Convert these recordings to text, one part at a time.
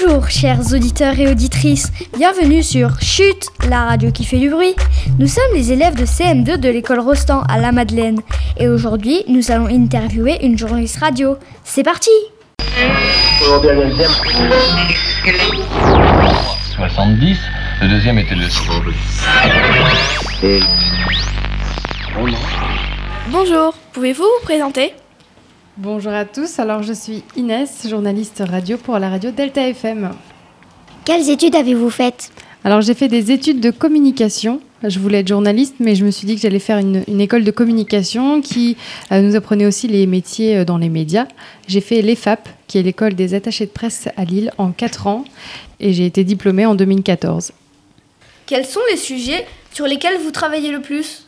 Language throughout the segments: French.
Bonjour chers auditeurs et auditrices, bienvenue sur Chute, la radio qui fait du bruit. Nous sommes les élèves de CM2 de l'école Rostand à La Madeleine. Et aujourd'hui nous allons interviewer une journaliste radio. C'est parti. 70, le deuxième était le... Bonjour, pouvez-vous vous présenter? Bonjour à tous, alors je suis Inès, journaliste radio pour la radio Delta FM. Quelles études avez-vous faites? Alors j'ai fait des études de communication. Je voulais être journaliste, mais je me suis dit que j'allais faire une, une école de communication qui euh, nous apprenait aussi les métiers euh, dans les médias. J'ai fait l'EFAP, qui est l'école des attachés de presse à Lille, en 4 ans, et j'ai été diplômée en 2014. Quels sont les sujets sur lesquels vous travaillez le plus?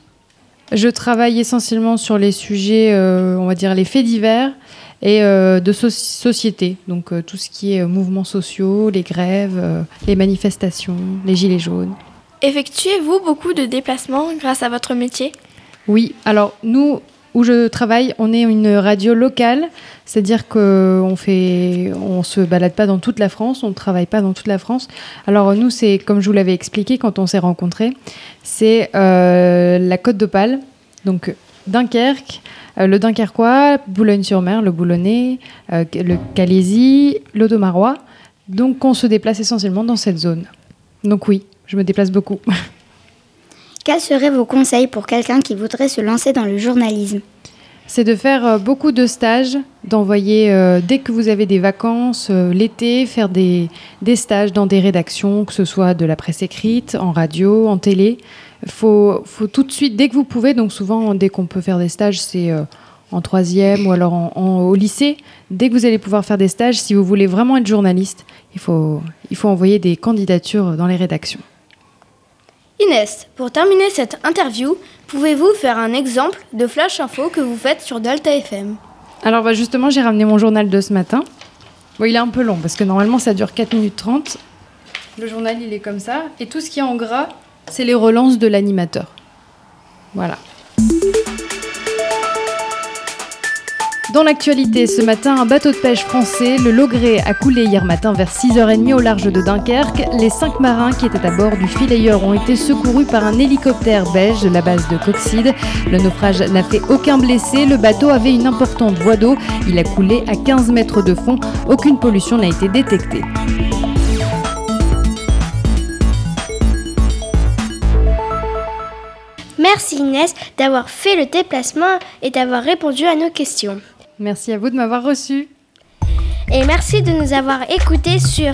Je travaille essentiellement sur les sujets, euh, on va dire les faits divers et euh, de so- société, donc euh, tout ce qui est mouvements sociaux, les grèves, les manifestations, les gilets jaunes. Effectuez-vous beaucoup de déplacements grâce à votre métier? Oui, alors nous, où je travaille, on est une radio locale, c'est-à-dire qu'on fait, on se balade pas dans toute la France, on ne travaille pas dans toute la France. Alors nous, c'est comme je vous l'avais expliqué quand on s'est rencontrés, c'est euh, la Côte d'Opale, donc Dunkerque, euh, le Dunkerquois, Boulogne-sur-Mer, le Boulonnais, euh, le Calaisie, l'Audomarois. Donc on se déplace essentiellement dans cette zone. Donc oui, je me déplace beaucoup. Quels seraient vos conseils pour quelqu'un qui voudrait se lancer dans le journalisme? C'est de faire euh, beaucoup de stages, d'envoyer euh, dès que vous avez des vacances euh, l'été, faire des, stages dans des rédactions, que ce soit de la presse écrite, en radio, en télé. Il faut, tout de suite, dès que vous pouvez, donc souvent dès qu'on peut faire des stages, c'est en troisième ou alors au lycée. Dès que vous allez pouvoir faire des stages, si vous voulez vraiment être journaliste, il faut envoyer des candidatures dans les rédactions. Inès, pour terminer cette interview, pouvez-vous faire un exemple de flash info que vous faites sur Delta FM Alors bah, justement, j'ai ramené mon journal de ce matin. Il est un peu long parce que normalement ça dure 4 minutes 30. Le journal, il est comme ça. Et tout ce qui est en gras, c'est les relances de l'animateur. Voilà. Dans l'actualité, ce matin, un bateau de pêche français, le Logré, a coulé hier matin vers 6h30 au large de Dunkerque. Les cinq marins qui étaient à bord du filayeur ont été secourus par un hélicoptère belge de la base de Coxide. Le naufrage n'a fait aucun blessé. Le bateau avait une importante voie d'eau. Il a coulé à 15 mètres de fond. Aucune pollution n'a été détectée. Merci Inès d'avoir fait le déplacement et d'avoir répondu à nos questions. Merci à vous de m'avoir reçu. Et merci de nous avoir écoutés sur